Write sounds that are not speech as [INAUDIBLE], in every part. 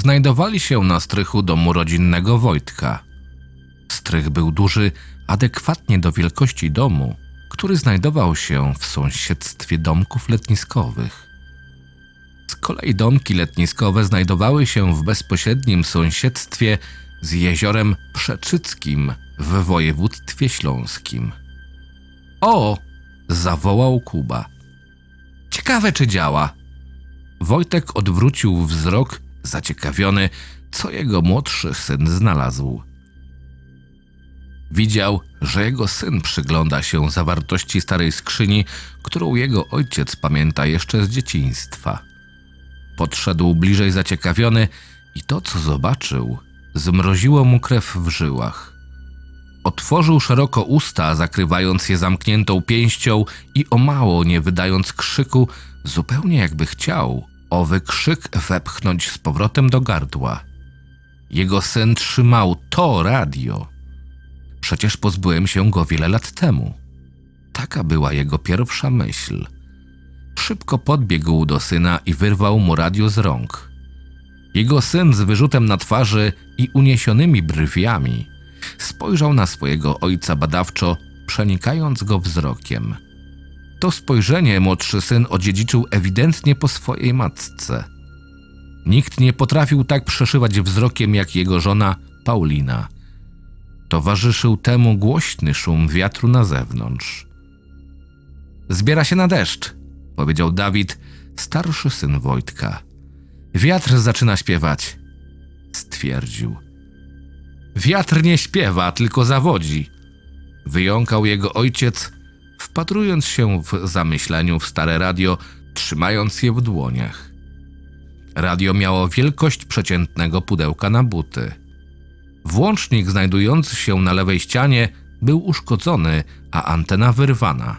znajdowali się na strychu domu rodzinnego Wojtka. Strych był duży, adekwatnie do wielkości domu, który znajdował się w sąsiedztwie domków letniskowych. Z kolei domki letniskowe znajdowały się w bezpośrednim sąsiedztwie z jeziorem Przeczyckim w województwie śląskim. O! zawołał Kuba. Ciekawe, czy działa. Wojtek odwrócił wzrok, zaciekawiony, co jego młodszy syn znalazł. Widział, że jego syn przygląda się zawartości starej skrzyni, którą jego ojciec pamięta jeszcze z dzieciństwa. Podszedł bliżej zaciekawiony i to, co zobaczył, zmroziło mu krew w żyłach. Otworzył szeroko usta, zakrywając je zamkniętą pięścią i o mało nie wydając krzyku, zupełnie jakby chciał owy krzyk wepchnąć z powrotem do gardła. Jego syn trzymał to radio. Przecież pozbyłem się go wiele lat temu. Taka była jego pierwsza myśl. Szybko podbiegł do syna i wyrwał mu radio z rąk. Jego syn z wyrzutem na twarzy i uniesionymi brwiami spojrzał na swojego ojca badawczo, przenikając go wzrokiem. To spojrzenie młodszy syn odziedziczył ewidentnie po swojej matce. Nikt nie potrafił tak przeszywać wzrokiem jak jego żona Paulina. Towarzyszył temu głośny szum wiatru na zewnątrz. Zbiera się na deszcz, powiedział Dawid, starszy syn Wojtka. Wiatr zaczyna śpiewać, stwierdził. Wiatr nie śpiewa, tylko zawodzi. Wyjąkał jego ojciec, wpatrując się w zamyśleniu w stare radio, trzymając je w dłoniach. Radio miało wielkość przeciętnego pudełka na buty. Włącznik znajdujący się na lewej ścianie był uszkodzony, a antena wyrwana.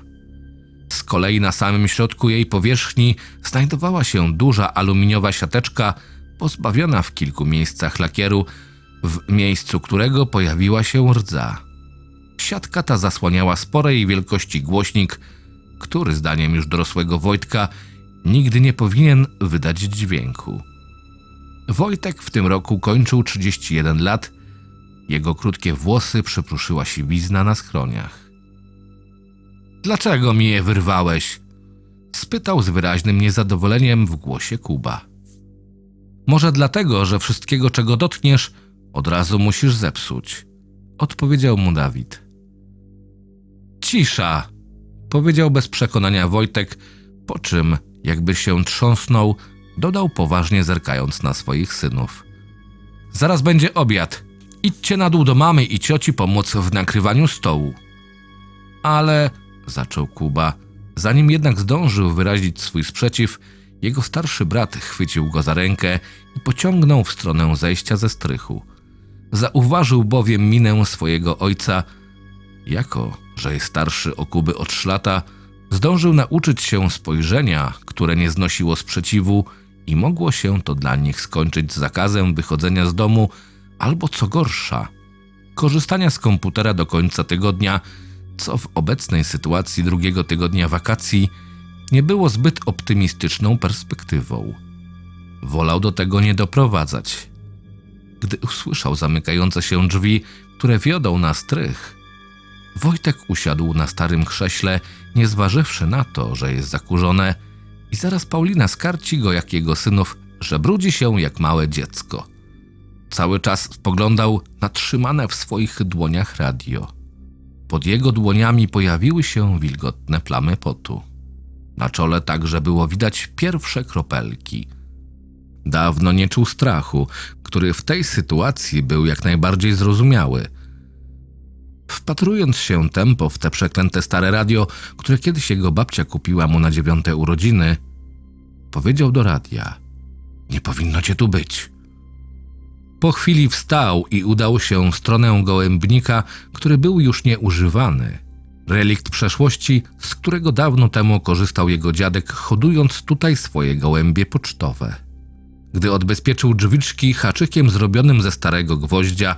Z kolei na samym środku jej powierzchni znajdowała się duża aluminiowa siateczka, pozbawiona w kilku miejscach lakieru, w miejscu którego pojawiła się rdza. Siatka ta zasłaniała sporej wielkości głośnik, który zdaniem już dorosłego Wojtka nigdy nie powinien wydać dźwięku. Wojtek w tym roku kończył 31 lat, jego krótkie włosy przypruszyła siwizna na skroniach. Dlaczego mi je wyrwałeś? spytał z wyraźnym niezadowoleniem w głosie Kuba. Może dlatego, że wszystkiego, czego dotkniesz, od razu musisz zepsuć, odpowiedział mu Dawid. Cisza, powiedział bez przekonania Wojtek, po czym, jakby się trząsnął, dodał poważnie zerkając na swoich synów. Zaraz będzie obiad. Idźcie na dół do mamy i cioci pomóc w nakrywaniu stołu. Ale, zaczął Kuba, zanim jednak zdążył wyrazić swój sprzeciw, jego starszy brat chwycił go za rękę i pociągnął w stronę zejścia ze strychu. Zauważył bowiem minę swojego ojca, jako, że jest starszy o Kuby od szlata, zdążył nauczyć się spojrzenia, które nie znosiło sprzeciwu i mogło się to dla nich skończyć zakazem wychodzenia z domu albo co gorsza, korzystania z komputera do końca tygodnia, co w obecnej sytuacji drugiego tygodnia wakacji nie było zbyt optymistyczną perspektywą. Wolał do tego nie doprowadzać. Gdy usłyszał zamykające się drzwi, które wiodą na strych, Wojtek usiadł na starym krześle, nie zważywszy na to, że jest zakurzone, i zaraz Paulina skarci go jak jego synów, że brudzi się jak małe dziecko. Cały czas spoglądał na trzymane w swoich dłoniach radio. Pod jego dłoniami pojawiły się wilgotne plamy potu. Na czole także było widać pierwsze kropelki. Dawno nie czuł strachu, który w tej sytuacji był jak najbardziej zrozumiały. Wpatrując się tempo w te przeklęte stare radio, które kiedyś jego babcia kupiła mu na dziewiąte urodziny, powiedział do radia: Nie powinno cię tu być. Po chwili wstał i udał się w stronę gołębnika, który był już nieużywany. Relikt przeszłości, z którego dawno temu korzystał jego dziadek, hodując tutaj swoje gołębie pocztowe. Gdy odbezpieczył drzwiczki haczykiem zrobionym ze starego gwoździa,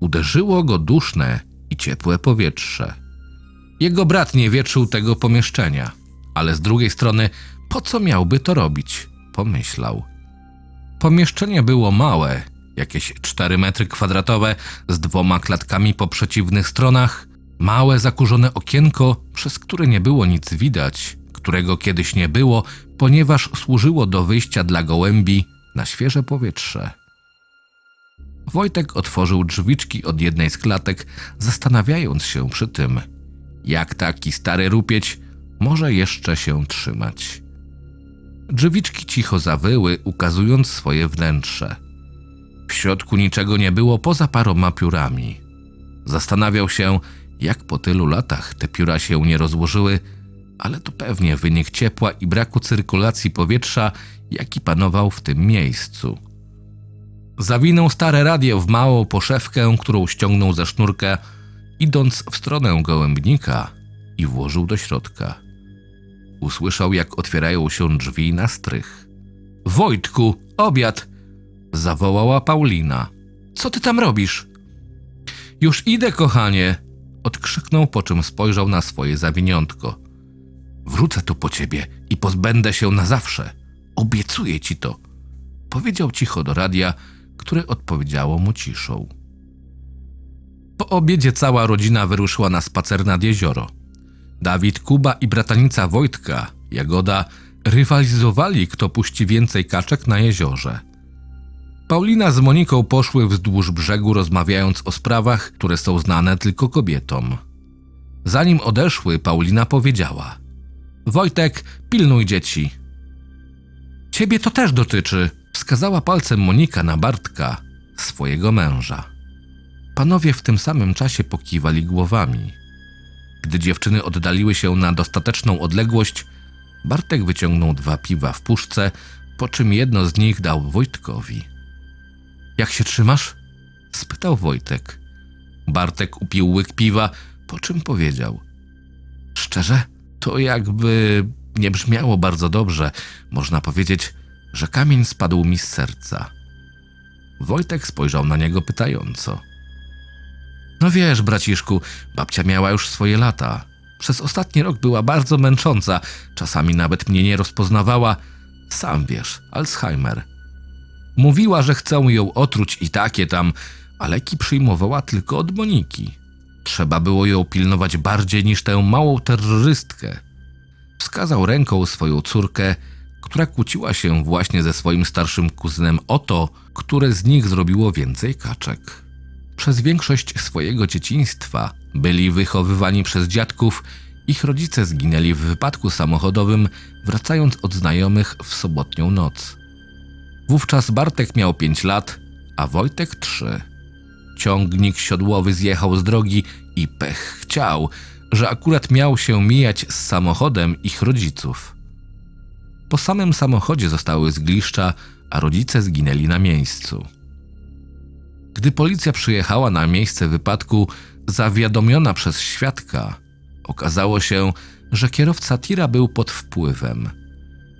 uderzyło go duszne i ciepłe powietrze. Jego brat nie wietrzył tego pomieszczenia, ale z drugiej strony, po co miałby to robić? Pomyślał. Pomieszczenie było małe, jakieś 4 metry kwadratowe z dwoma klatkami po przeciwnych stronach, małe zakurzone okienko, przez które nie było nic widać, którego kiedyś nie było, ponieważ służyło do wyjścia dla gołębi na świeże powietrze. Wojtek otworzył drzwiczki od jednej z klatek, zastanawiając się przy tym, jak taki stary rupieć może jeszcze się trzymać. Drzwiczki cicho zawyły, ukazując swoje wnętrze. W środku niczego nie było poza paroma piórami. Zastanawiał się, jak po tylu latach te pióra się nie rozłożyły, ale to pewnie wynik ciepła i braku cyrkulacji powietrza, jaki panował w tym miejscu. Zawinął stare radio w małą poszewkę, którą ściągnął ze sznurka, idąc w stronę gołębnika i włożył do środka. Usłyszał, jak otwierają się drzwi na strych. Wojtku, obiad! zawołała Paulina. Co ty tam robisz? Już idę, kochanie! odkrzyknął, po czym spojrzał na swoje zawiniątko. Wrócę tu po ciebie i pozbędę się na zawsze. Obiecuję ci to. Powiedział cicho do radia, które odpowiedziało mu ciszą. Po obiedzie cała rodzina wyruszyła na spacer nad jezioro. Dawid, Kuba i bratanica Wojtka, Jagoda, rywalizowali, kto puści więcej kaczek na jeziorze. Paulina z Moniką poszły wzdłuż brzegu, rozmawiając o sprawach, które są znane tylko kobietom. Zanim odeszły, Paulina powiedziała: Wojtek, pilnuj dzieci. Ciebie to też dotyczy, wskazała palcem Monika na Bartka, swojego męża. Panowie w tym samym czasie pokiwali głowami. Gdy dziewczyny oddaliły się na dostateczną odległość, Bartek wyciągnął dwa piwa w puszce, po czym jedno z nich dał Wojtkowi. Jak się trzymasz? spytał Wojtek. Bartek upił łyk piwa, po czym powiedział: Szczerze, to jakby nie brzmiało bardzo dobrze. Można powiedzieć, że kamień spadł mi z serca. Wojtek spojrzał na niego pytająco. No wiesz, braciszku, babcia miała już swoje lata. Przez ostatni rok była bardzo męcząca, czasami nawet mnie nie rozpoznawała. Sam wiesz, Alzheimer. Mówiła, że chcą ją otruć i takie tam, a leki przyjmowała tylko od Moniki. Trzeba było ją pilnować bardziej niż tę małą terrorystkę. Wskazał ręką swoją córkę, która kłóciła się właśnie ze swoim starszym kuzynem o to, które z nich zrobiło więcej kaczek. Przez większość swojego dzieciństwa byli wychowywani przez dziadków, ich rodzice zginęli w wypadku samochodowym, wracając od znajomych w sobotnią noc. Wówczas Bartek miał 5 lat, a Wojtek 3. Ciągnik siodłowy zjechał z drogi i pech chciał, że akurat miał się mijać z samochodem ich rodziców. Po samym samochodzie zostały zgliszcza, a rodzice zginęli na miejscu. Gdy policja przyjechała na miejsce wypadku, zawiadomiona przez świadka, okazało się, że kierowca tira był pod wpływem.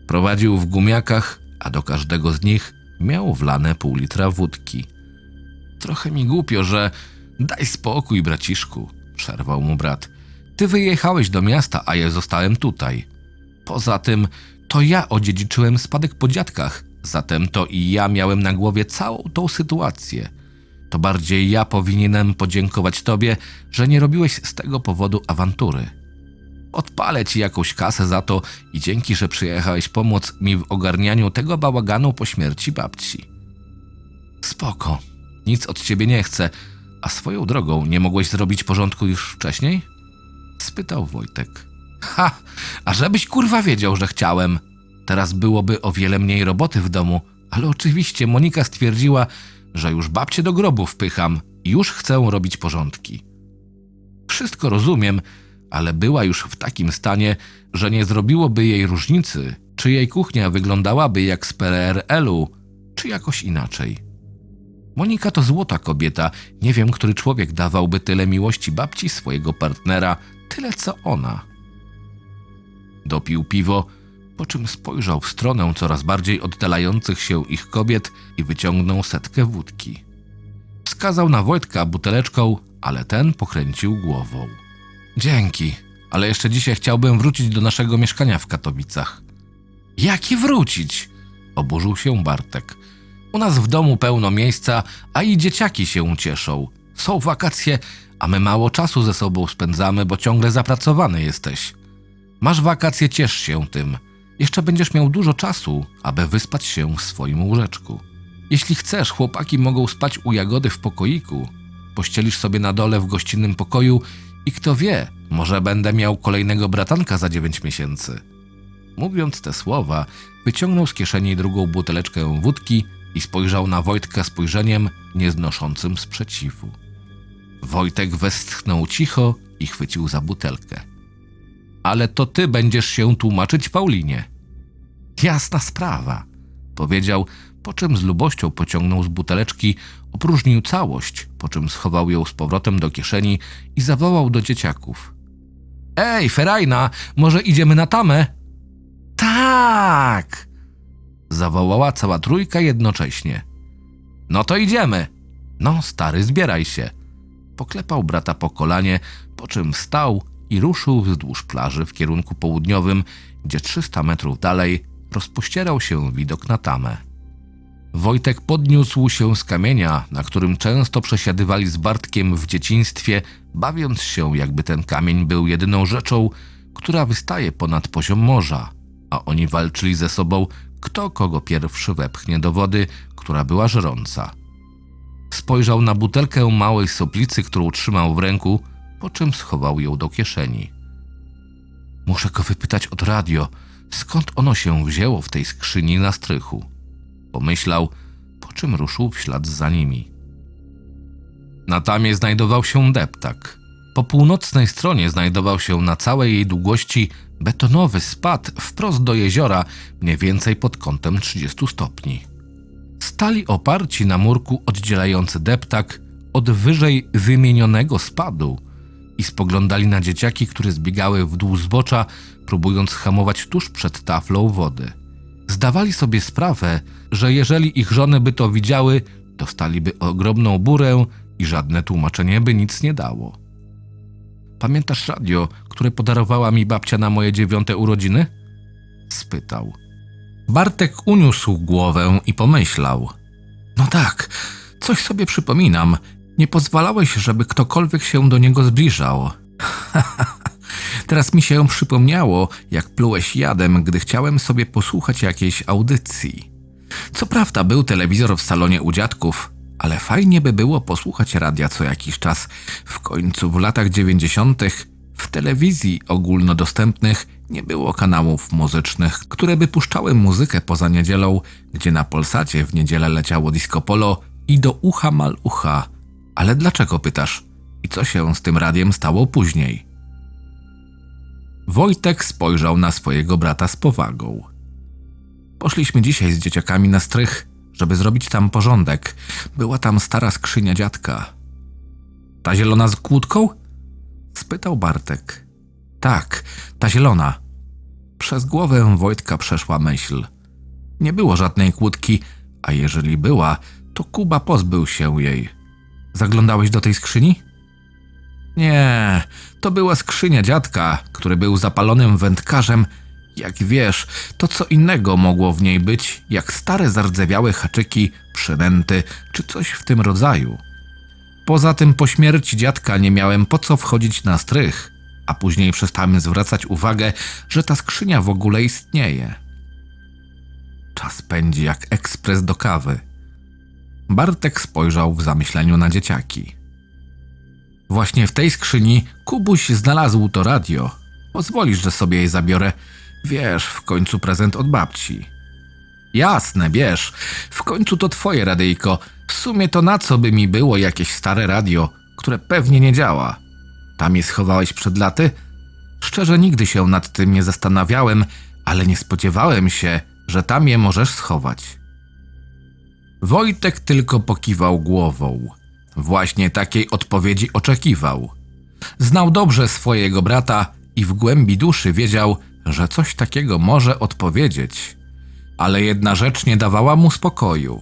Prowadził w gumiakach, a do każdego z nich miał wlane pół litra wódki. Trochę mi głupio, że daj spokój, braciszku, przerwał mu brat. Ty wyjechałeś do miasta, a ja zostałem tutaj. Poza tym, to ja odziedziczyłem spadek po dziadkach, zatem to i ja miałem na głowie całą tą sytuację. To bardziej ja powinienem podziękować tobie, że nie robiłeś z tego powodu awantury. Odpalę ci jakąś kasę za to i dzięki, że przyjechałeś pomóc mi w ogarnianiu tego bałaganu po śmierci babci. Spoko, nic od ciebie nie chcę, a swoją drogą nie mogłeś zrobić porządku już wcześniej? spytał Wojtek. Ha, a żebyś kurwa wiedział, że chciałem. Teraz byłoby o wiele mniej roboty w domu, ale oczywiście Monika stwierdziła, że już babcię do grobu wpycham i już chcę robić porządki. Wszystko rozumiem, ale była już w takim stanie, że nie zrobiłoby jej różnicy, czy jej kuchnia wyglądałaby jak z PRL-u, czy jakoś inaczej. Monika to złota kobieta. Nie wiem, który człowiek dawałby tyle miłości babci swojego partnera, tyle co ona. Dopił piwo, po czym spojrzał w stronę coraz bardziej oddalających się ich kobiet i wyciągnął setkę wódki. Wskazał na Wojtka buteleczką, ale ten pokręcił głową. Dzięki, ale jeszcze dzisiaj chciałbym wrócić do naszego mieszkania w Katowicach. Jaki wrócić? Oburzył się Bartek. U nas w domu pełno miejsca, a i dzieciaki się cieszą. Są wakacje, a my mało czasu ze sobą spędzamy, bo ciągle zapracowany jesteś. Masz wakacje, ciesz się tym. Jeszcze będziesz miał dużo czasu, aby wyspać się w swoim łóżeczku. Jeśli chcesz, chłopaki mogą spać u Jagody w pokoiku. Pościelisz sobie na dole w gościnnym pokoju i kto wie, może będę miał kolejnego bratanka za dziewięć miesięcy. Mówiąc te słowa, wyciągnął z kieszeni drugą buteleczkę wódki i spojrzał na Wojtka spojrzeniem nieznoszącym sprzeciwu. Wojtek westchnął cicho i chwycił za butelkę. Ale to ty będziesz się tłumaczyć Paulinie. Jasna sprawa, powiedział, po czym z lubością pociągnął z buteleczki, opróżnił całość, po czym schował ją z powrotem do kieszeni i zawołał do dzieciaków. Ej, Ferajna, może idziemy na tamę? Tak! Zawołała cała trójka jednocześnie. No to idziemy. No, stary, zbieraj się. Poklepał brata po kolanie, po czym wstał i ruszył wzdłuż plaży w kierunku południowym, gdzie 300 metrów dalej rozpościerał się widok na tamę. Wojtek podniósł się z kamienia, na którym często przesiadywali z Bartkiem w dzieciństwie, bawiąc się, jakby ten kamień był jedyną rzeczą, która wystaje ponad poziom morza, a oni walczyli ze sobą, kto kogo pierwszy wepchnie do wody, która była żerąca. Spojrzał na butelkę małej soplicy, którą trzymał w ręku, po czym schował ją do kieszeni. Muszę go wypytać od radio, skąd ono się wzięło w tej skrzyni na strychu. Pomyślał, po czym ruszył w ślad za nimi. Na tamie znajdował się deptak. Po północnej stronie znajdował się na całej jej długości betonowy spad wprost do jeziora, mniej więcej pod kątem 30 stopni. Stali oparci na murku oddzielający deptak od wyżej wymienionego spadu i spoglądali na dzieciaki, które zbiegały w dół zbocza, próbując hamować tuż przed taflą wody. Zdawali sobie sprawę, że jeżeli ich żony by to widziały, dostaliby ogromną burę i żadne tłumaczenie by nic nie dało. Pamiętasz radio, które podarowała mi babcia na moje dziewiąte urodziny? spytał. Bartek uniósł głowę i pomyślał. No tak, coś sobie przypominam. Nie pozwalałeś, żeby ktokolwiek się do niego zbliżał. [LAUGHS] Teraz mi się przypomniało, jak plułeś jadem, gdy chciałem sobie posłuchać jakiejś audycji. Co prawda był telewizor w salonie u dziadków, ale fajnie by było posłuchać radia co jakiś czas. W końcu w latach dziewięćdziesiątych w telewizji ogólnodostępnych nie było kanałów muzycznych, które by puszczały muzykę poza niedzielą, gdzie na Polsacie w niedzielę leciało disco polo i do ucha mal ucha. Ale dlaczego pytasz? I co się z tym radiem stało później? Wojtek spojrzał na swojego brata z powagą. Poszliśmy dzisiaj z dzieciakami na strych, żeby zrobić tam porządek. Była tam stara skrzynia dziadka. Ta zielona z kłódką? spytał Bartek. Tak, ta zielona. Przez głowę Wojtka przeszła myśl. Nie było żadnej kłódki, a jeżeli była, to Kuba pozbył się jej. Zaglądałeś do tej skrzyni? Nie, to była skrzynia dziadka, który był zapalonym wędkarzem. Jak wiesz, to co innego mogło w niej być, jak stare zardzewiałe haczyki, przynęty czy coś w tym rodzaju. Poza tym po śmierci dziadka nie miałem po co wchodzić na strych, a później przestałem zwracać uwagę, że ta skrzynia w ogóle istnieje. Czas pędzi jak ekspres do kawy. Bartek spojrzał w zamyśleniu na dzieciaki. Właśnie w tej skrzyni Kubuś znalazł to radio. Pozwolisz, że sobie je zabiorę. Wiesz, w końcu prezent od babci. Jasne, bierz. W końcu to twoje radyjko. W sumie to na co by mi było jakieś stare radio, które pewnie nie działa. Tam je schowałeś przed laty? Szczerze nigdy się nad tym nie zastanawiałem, ale nie spodziewałem się, że tam je możesz schować. Wojtek tylko pokiwał głową. Właśnie takiej odpowiedzi oczekiwał. Znał dobrze swojego brata i w głębi duszy wiedział, że coś takiego może odpowiedzieć. Ale jedna rzecz nie dawała mu spokoju.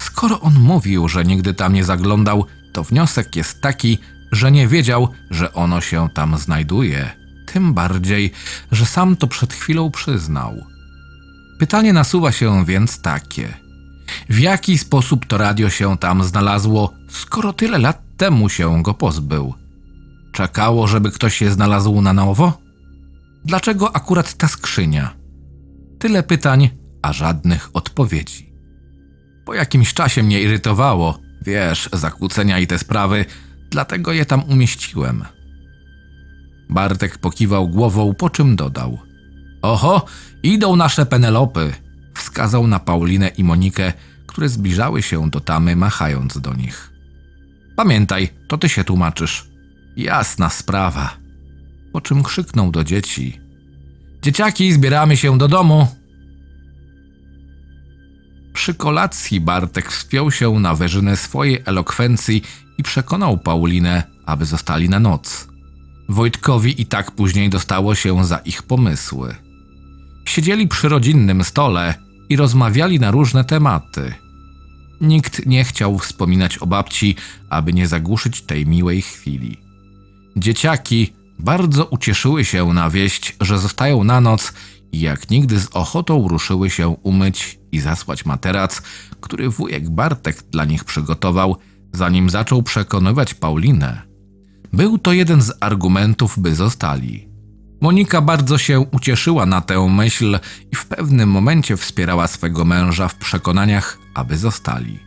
Skoro on mówił, że nigdy tam nie zaglądał, to wniosek jest taki, że nie wiedział, że ono się tam znajduje. Tym bardziej, że sam to przed chwilą przyznał. Pytanie nasuwa się więc takie: W jaki sposób to radio się tam znalazło, skoro tyle lat temu się go pozbył? Czekało, żeby ktoś je znalazł na nowo? Dlaczego akurat ta skrzynia? Tyle pytań, a żadnych odpowiedzi. Po jakimś czasie mnie irytowało, wiesz, zakłócenia i te sprawy, dlatego je tam umieściłem. Bartek pokiwał głową, po czym dodał: Oho, idą nasze Penelopy! Wskazał na Paulinę i Monikę, które zbliżały się do tamy, machając do nich. Pamiętaj, to ty się tłumaczysz. Jasna sprawa. Po czym krzyknął do dzieci: Dzieciaki, zbieramy się do domu. Przy kolacji Bartek wspiął się na wyżynę swojej elokwencji i przekonał Paulinę, aby zostali na noc. Wojtkowi i tak później dostało się za ich pomysły. Siedzieli przy rodzinnym stole i rozmawiali na różne tematy. Nikt nie chciał wspominać o babci, aby nie zagłuszyć tej miłej chwili. Dzieciaki bardzo ucieszyły się na wieść, że zostają na noc i jak nigdy z ochotą ruszyły się umyć i zasłać materac, który wujek Bartek dla nich przygotował, zanim zaczął przekonywać Paulinę. Był to jeden z argumentów, by zostali. Monika bardzo się ucieszyła na tę myśl i w pewnym momencie wspierała swego męża w przekonaniach, aby zostali.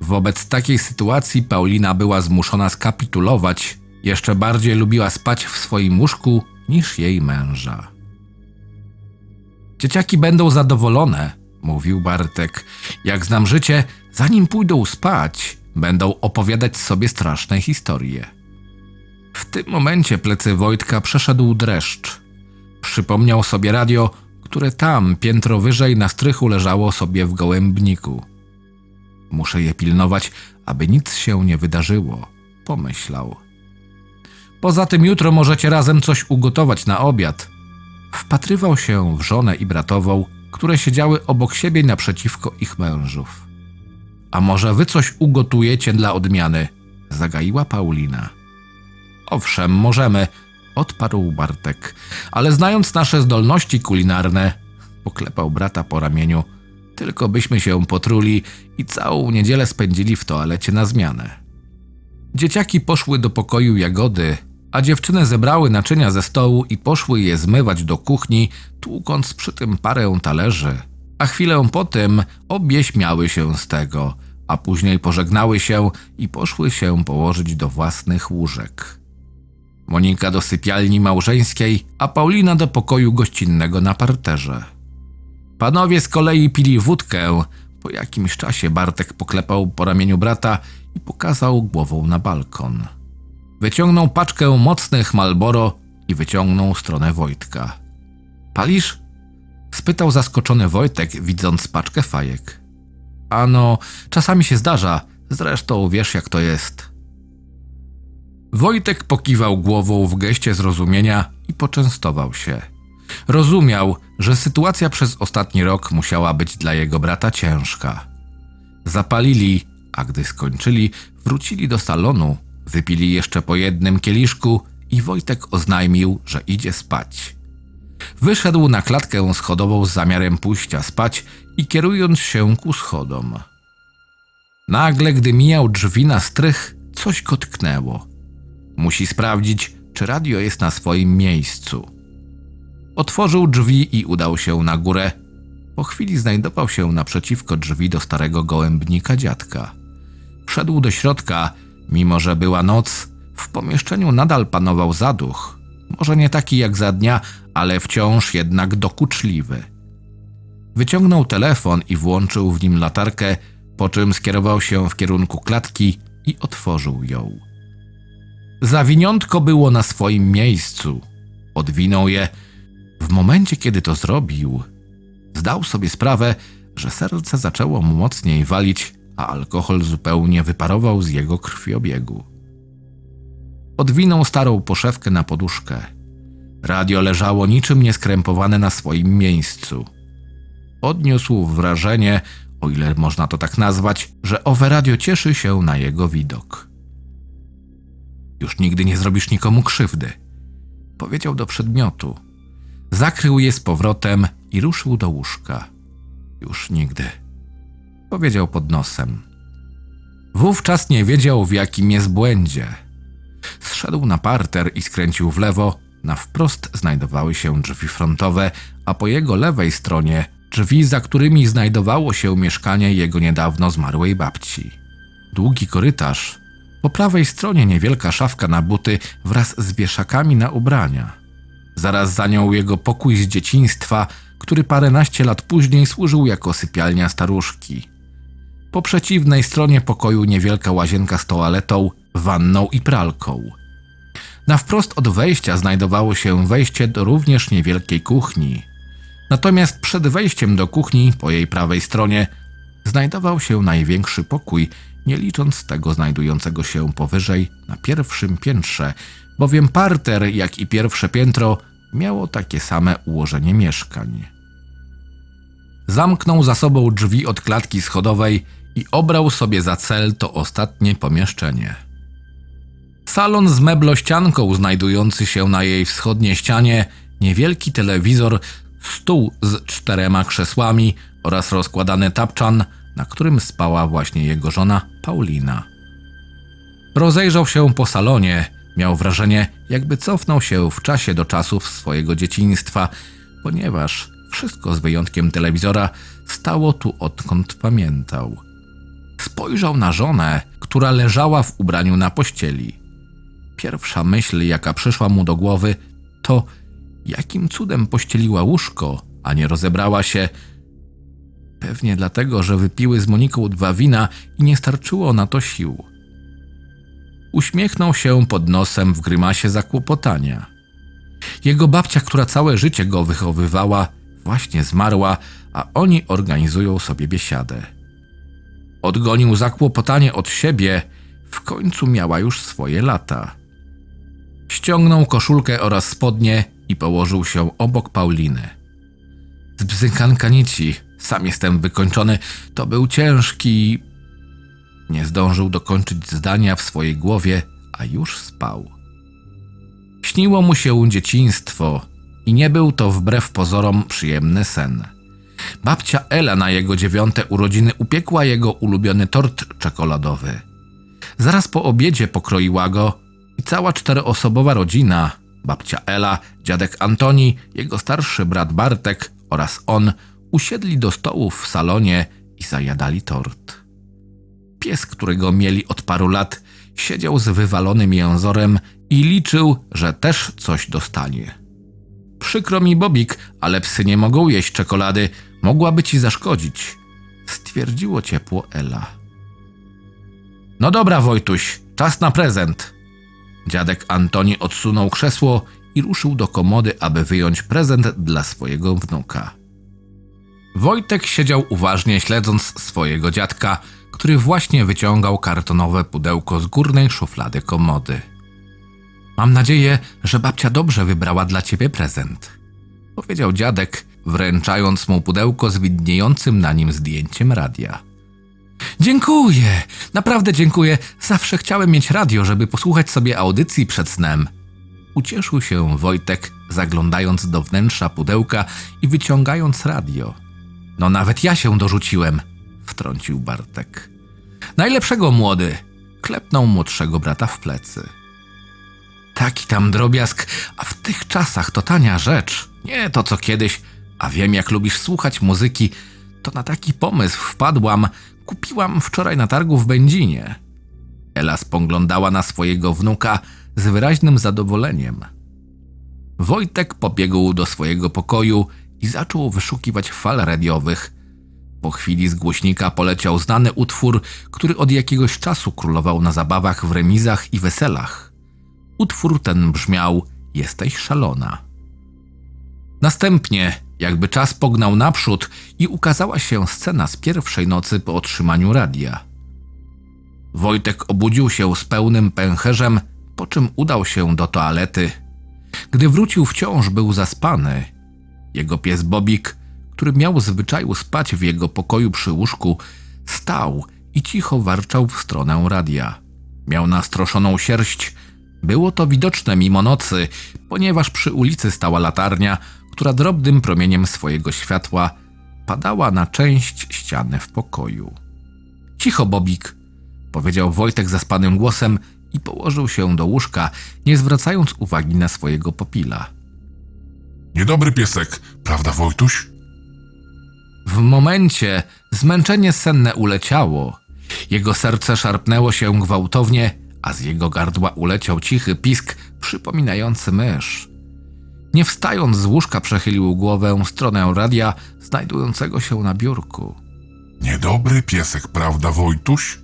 Wobec takiej sytuacji Paulina była zmuszona skapitulować, jeszcze bardziej lubiła spać w swoim łóżku niż jej męża. Dzieciaki będą zadowolone, mówił Bartek. Jak znam życie, zanim pójdą spać, będą opowiadać sobie straszne historie. W tym momencie plecy Wojtka przeszedł dreszcz. Przypomniał sobie radio, które tam, piętro wyżej na strychu leżało sobie w gołębniku. Muszę je pilnować, aby nic się nie wydarzyło, pomyślał. Poza tym jutro możecie razem coś ugotować na obiad. Wpatrywał się w żonę i bratową, które siedziały obok siebie naprzeciwko ich mężów. A może wy coś ugotujecie dla odmiany? Zagaiła Paulina. Owszem, możemy, odparł Bartek, ale znając nasze zdolności kulinarne, poklepał brata po ramieniu, tylko byśmy się potruli i całą niedzielę spędzili w toalecie na zmianę. Dzieciaki poszły do pokoju Jagody, a dziewczyny zebrały naczynia ze stołu i poszły je zmywać do kuchni, tłukąc przy tym parę talerzy. A chwilę potem obie śmiały się z tego, a później pożegnały się i poszły się położyć do własnych łóżek. Monika do sypialni małżeńskiej, a Paulina do pokoju gościnnego na parterze. Panowie z kolei pili wódkę. Po jakimś czasie Bartek poklepał po ramieniu brata i pokazał głową na balkon. Wyciągnął paczkę mocnych Malboro i wyciągnął stronę Wojtka. Palisz? spytał zaskoczony Wojtek, widząc paczkę fajek. Ano, czasami się zdarza, zresztą wiesz jak to jest. Wojtek pokiwał głową w geście zrozumienia i poczęstował się. Rozumiał, że sytuacja przez ostatni rok musiała być dla jego brata ciężka. Zapalili, a gdy skończyli, wrócili do salonu, wypili jeszcze po jednym kieliszku i Wojtek oznajmił, że idzie spać. Wyszedł na klatkę schodową z zamiarem pójścia spać i kierując się ku schodom. Nagle, gdy mijał drzwi na strych, coś go tknęło. Musi sprawdzić, czy radio jest na swoim miejscu. Otworzył drzwi i udał się na górę. Po chwili znajdował się naprzeciwko drzwi do starego gołębnika dziadka. Wszedł do środka, mimo że była noc, w pomieszczeniu nadal panował zaduch. Może nie taki jak za dnia, ale wciąż jednak dokuczliwy. Wyciągnął telefon i włączył w nim latarkę, po czym skierował się w kierunku klatki i otworzył ją. Zawiniątko było na swoim miejscu. Odwinął je. W momencie, kiedy to zrobił, zdał sobie sprawę, że serce zaczęło mu mocniej walić, a alkohol zupełnie wyparował z jego krwiobiegu. Odwinął starą poszewkę na poduszkę. Radio leżało niczym nieskrępowane na swoim miejscu. Odniósł wrażenie, o ile można to tak nazwać, że owe radio cieszy się na jego widok. Już nigdy nie zrobisz nikomu krzywdy, powiedział do przedmiotu. Zakrył je z powrotem i ruszył do łóżka. Już nigdy. powiedział pod nosem. Wówczas nie wiedział, w jakim jest błędzie. Zszedł na parter i skręcił w lewo. Na wprost znajdowały się drzwi frontowe, a po jego lewej stronie drzwi, za którymi znajdowało się mieszkanie jego niedawno zmarłej babci. Długi korytarz. Po prawej stronie niewielka szafka na buty wraz z wieszakami na ubrania. Zaraz za nią jego pokój z dzieciństwa, który paręnaście lat później służył jako sypialnia staruszki. Po przeciwnej stronie pokoju niewielka łazienka z toaletą, wanną i pralką. Na wprost od wejścia znajdowało się wejście do również niewielkiej kuchni. Natomiast przed wejściem do kuchni, po jej prawej stronie, znajdował się największy pokój, nie licząc tego znajdującego się powyżej na pierwszym piętrze, bowiem parter, jak i pierwsze piętro, miało takie same ułożenie mieszkań. Zamknął za sobą drzwi od klatki schodowej i obrał sobie za cel to ostatnie pomieszczenie. Salon z meblościanką znajdujący się na jej wschodniej ścianie, niewielki telewizor, stół z czterema krzesłami oraz rozkładany tapczan, na którym spała właśnie jego żona Paulina. Rozejrzał się po salonie, miał wrażenie, jakby cofnął się w czasie do czasów swojego dzieciństwa, ponieważ wszystko z wyjątkiem telewizora stało tu odkąd pamiętał. Spojrzał na żonę, która leżała w ubraniu na pościeli. Pierwsza myśl, jaka przyszła mu do głowy, to jakim cudem pościeliła łóżko, a nie rozebrała się. Pewnie dlatego, że wypiły z Moniką dwa wina i nie starczyło na to sił. Uśmiechnął się pod nosem w grymasie zakłopotania. Jego babcia, która całe życie go wychowywała, właśnie zmarła, a oni organizują sobie biesiadę. Odgonił zakłopotanie od siebie, w końcu miała już swoje lata. Ściągnął koszulkę oraz spodnie i położył się obok Pauliny. Zbzykanka nici, sam jestem wykończony, to był ciężki... Nie zdążył dokończyć zdania w swojej głowie, a już spał. Śniło mu się dzieciństwo i nie był to wbrew pozorom przyjemny sen. Babcia Ela na jego dziewiąte urodziny upiekła jego ulubiony tort czekoladowy. Zaraz po obiedzie pokroiła go i cała czteroosobowa rodzina, babcia Ela, dziadek Antoni, jego starszy brat Bartek oraz on, usiedli do stołów w salonie i zajadali tort. Pies, którego mieli od paru lat, siedział z wywalonym jęzorem i liczył, że też coś dostanie. Przykro mi, Bobik, ale psy nie mogą jeść czekolady, mogłaby ci zaszkodzić, stwierdziło ciepło Ela. No dobra, Wojtuś, czas na prezent. Dziadek Antoni odsunął krzesło i ruszył do komody, aby wyjąć prezent dla swojego wnuka. Wojtek siedział uważnie śledząc swojego dziadka, który właśnie wyciągał kartonowe pudełko z górnej szuflady komody. Mam nadzieję, że babcia dobrze wybrała dla ciebie prezent, powiedział dziadek, wręczając mu pudełko z widniejącym na nim zdjęciem radia. Dziękuję, naprawdę dziękuję. Zawsze chciałem mieć radio, żeby posłuchać sobie audycji przed snem. Ucieszył się Wojtek, zaglądając do wnętrza pudełka i wyciągając radio. No nawet ja się dorzuciłem, wtrącił Bartek. Najlepszego młody, klepnął młodszego brata w plecy. Taki tam drobiazg, a w tych czasach to tania rzecz. Nie to co kiedyś, a wiem jak lubisz słuchać muzyki, to na taki pomysł wpadłam, kupiłam wczoraj na targu w Będzinie. Ela spoglądała na swojego wnuka z wyraźnym zadowoleniem. Wojtek pobiegł do swojego pokoju i zaczął wyszukiwać fal radiowych. Po chwili z głośnika poleciał znany utwór, który od jakiegoś czasu królował na zabawach w remizach i weselach. Utwór ten brzmiał Jesteś szalona. Następnie, jakby czas pognał naprzód i ukazała się scena z pierwszej nocy po otrzymaniu radia. Wojtek obudził się z pełnym pęcherzem, po czym udał się do toalety. Gdy wrócił wciąż był zaspany. Jego pies Bobik, który miał zwyczaju spać w jego pokoju przy łóżku, stał i cicho warczał w stronę radia. Miał nastroszoną sierść. Było to widoczne mimo nocy, ponieważ przy ulicy stała latarnia, która drobnym promieniem swojego światła padała na część ściany w pokoju. Cicho, Bobik, powiedział Wojtek zaspanym głosem i położył się do łóżka, nie zwracając uwagi na swojego popila. Niedobry piesek, prawda Wojtuś? W momencie zmęczenie senne uleciało. Jego serce szarpnęło się gwałtownie, a z jego gardła uleciał cichy pisk przypominający mysz. Nie wstając z łóżka przechylił głowę w stronę radia znajdującego się na biurku. Niedobry piesek, prawda Wojtuś?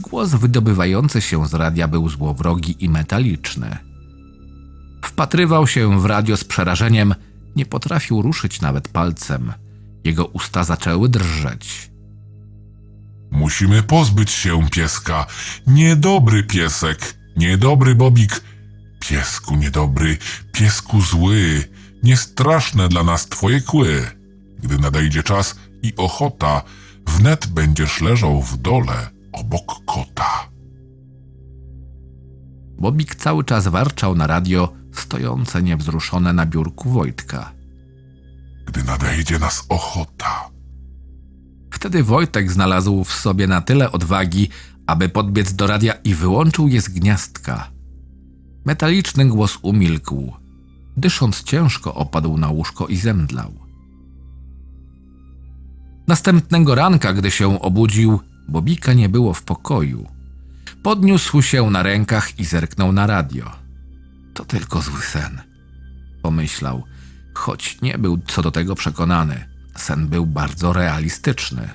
Głos wydobywający się z radia był złowrogi i metaliczny. Wpatrywał się w radio z przerażeniem, nie potrafił ruszyć nawet palcem. Jego usta zaczęły drżeć. Musimy pozbyć się pieska. Niedobry piesek, niedobry Bobik. Piesku niedobry, piesku zły, niestraszne dla nas twoje kły. Gdy nadejdzie czas i ochota, wnet będziesz leżał w dole obok kota. Bobik cały czas warczał na radio, stojące niewzruszone na biurku Wojtka. Gdy nadejdzie nas ochota. Wtedy Wojtek znalazł w sobie na tyle odwagi, aby podbiec do radia i wyłączył je z gniazdka. Metaliczny głos umilkł. Dysząc ciężko opadł na łóżko i zemdlał. Następnego ranka, gdy się obudził, Bobika nie było w pokoju. Podniósł się na rękach i zerknął na radio. To tylko zły sen. Pomyślał, choć nie był co do tego przekonany. Sen był bardzo realistyczny.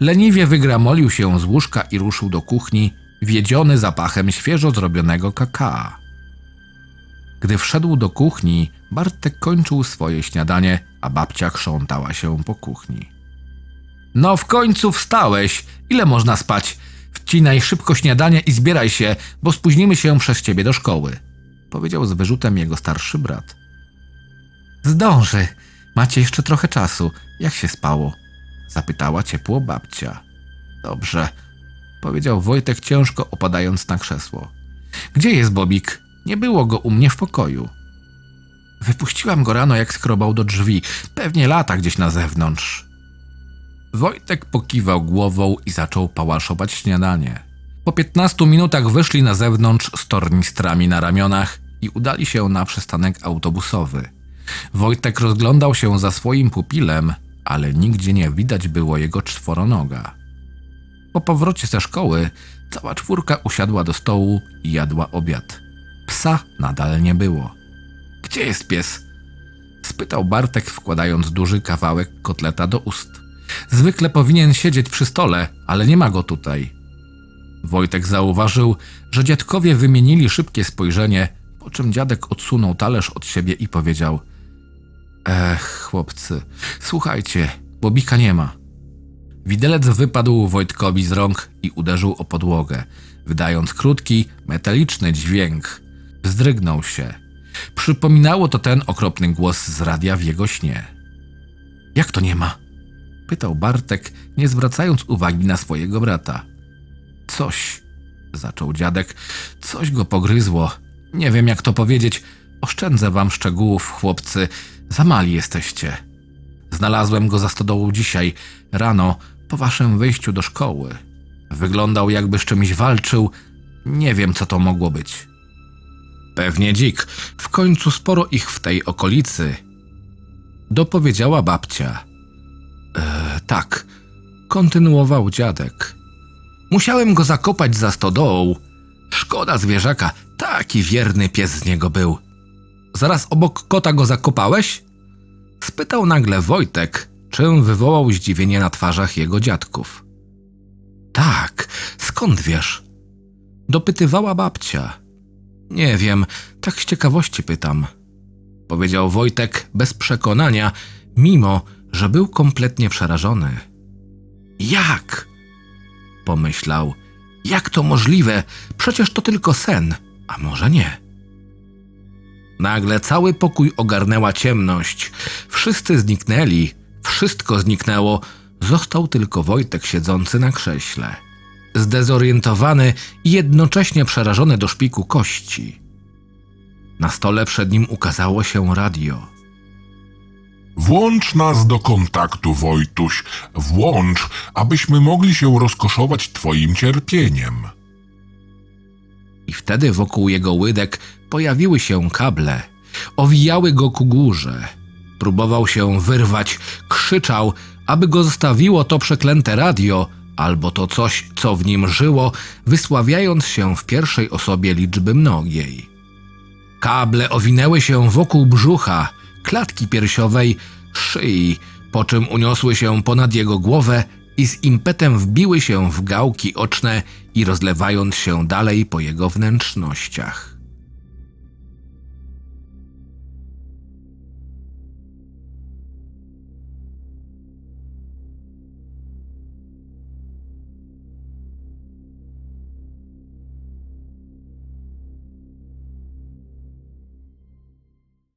Leniwie wygramolił się z łóżka i ruszył do kuchni, wiedziony zapachem świeżo zrobionego kakao. Gdy wszedł do kuchni, Bartek kończył swoje śniadanie, a babcia krzątała się po kuchni. No w końcu wstałeś. Ile można spać? Wcinaj szybko śniadanie i zbieraj się, bo spóźnimy się przez ciebie do szkoły. Powiedział z wyrzutem jego starszy brat. Zdąży. Macie jeszcze trochę czasu. Jak się spało? Zapytała ciepło babcia. Dobrze, powiedział Wojtek ciężko opadając na krzesło. Gdzie jest Bobik? Nie było go u mnie w pokoju. Wypuściłam go rano, jak skrobał do drzwi. Pewnie lata gdzieś na zewnątrz. Wojtek pokiwał głową i zaczął pałaszować śniadanie. Po 15 minutach wyszli na zewnątrz z tornistrami na ramionach i udali się na przystanek autobusowy. Wojtek rozglądał się za swoim pupilem, ale nigdzie nie widać było jego czworonoga. Po powrocie ze szkoły cała czwórka usiadła do stołu i jadła obiad. Psa nadal nie było. Gdzie jest pies? spytał Bartek, wkładając duży kawałek kotleta do ust. Zwykle powinien siedzieć przy stole, ale nie ma go tutaj. Wojtek zauważył, że dziadkowie wymienili szybkie spojrzenie, po czym dziadek odsunął talerz od siebie i powiedział: Ech, chłopcy, słuchajcie, Bobika nie ma. Widelec wypadł Wojtkowi z rąk i uderzył o podłogę, wydając krótki, metaliczny dźwięk. Wzdrygnął się. Przypominało to ten okropny głos z radia w jego śnie. Jak to nie ma? Pytał Bartek, nie zwracając uwagi na swojego brata. Coś, zaczął dziadek, coś go pogryzło. Nie wiem jak to powiedzieć. Oszczędzę wam szczegółów, chłopcy. Za mali jesteście. Znalazłem go za stodołą dzisiaj, rano, po waszym wyjściu do szkoły. Wyglądał jakby z czymś walczył. Nie wiem, co to mogło być. Pewnie dzik. W końcu sporo ich w tej okolicy. Dopowiedziała babcia. E, tak, kontynuował dziadek. Musiałem go zakopać za stodołą. Szkoda zwierzaka, taki wierny pies z niego był. Zaraz obok kota go zakopałeś? Spytał nagle Wojtek, czym wywołał zdziwienie na twarzach jego dziadków. Tak, skąd wiesz? Dopytywała babcia. Nie wiem, tak z ciekawości pytam. Powiedział Wojtek bez przekonania, mimo że był kompletnie przerażony. Jak? Pomyślał. Jak to możliwe? Przecież to tylko sen, a może nie? Nagle cały pokój ogarnęła ciemność. Wszyscy zniknęli, wszystko zniknęło, został tylko Wojtek siedzący na krześle. Zdezorientowany i jednocześnie przerażony do szpiku kości. Na stole przed nim ukazało się radio. Włącz nas do kontaktu, Wojtuś. Włącz, abyśmy mogli się rozkoszować twoim cierpieniem. Wtedy wokół jego łydek pojawiły się kable. Owijały go ku górze. Próbował się wyrwać, krzyczał, aby go zostawiło to przeklęte radio, albo to coś, co w nim żyło, wysławiając się w pierwszej osobie liczby mnogiej. Kable owinęły się wokół brzucha, klatki piersiowej, szyi, po czym uniosły się ponad jego głowę i z impetem wbiły się w gałki oczne i rozlewając się dalej po jego wnętrznościach.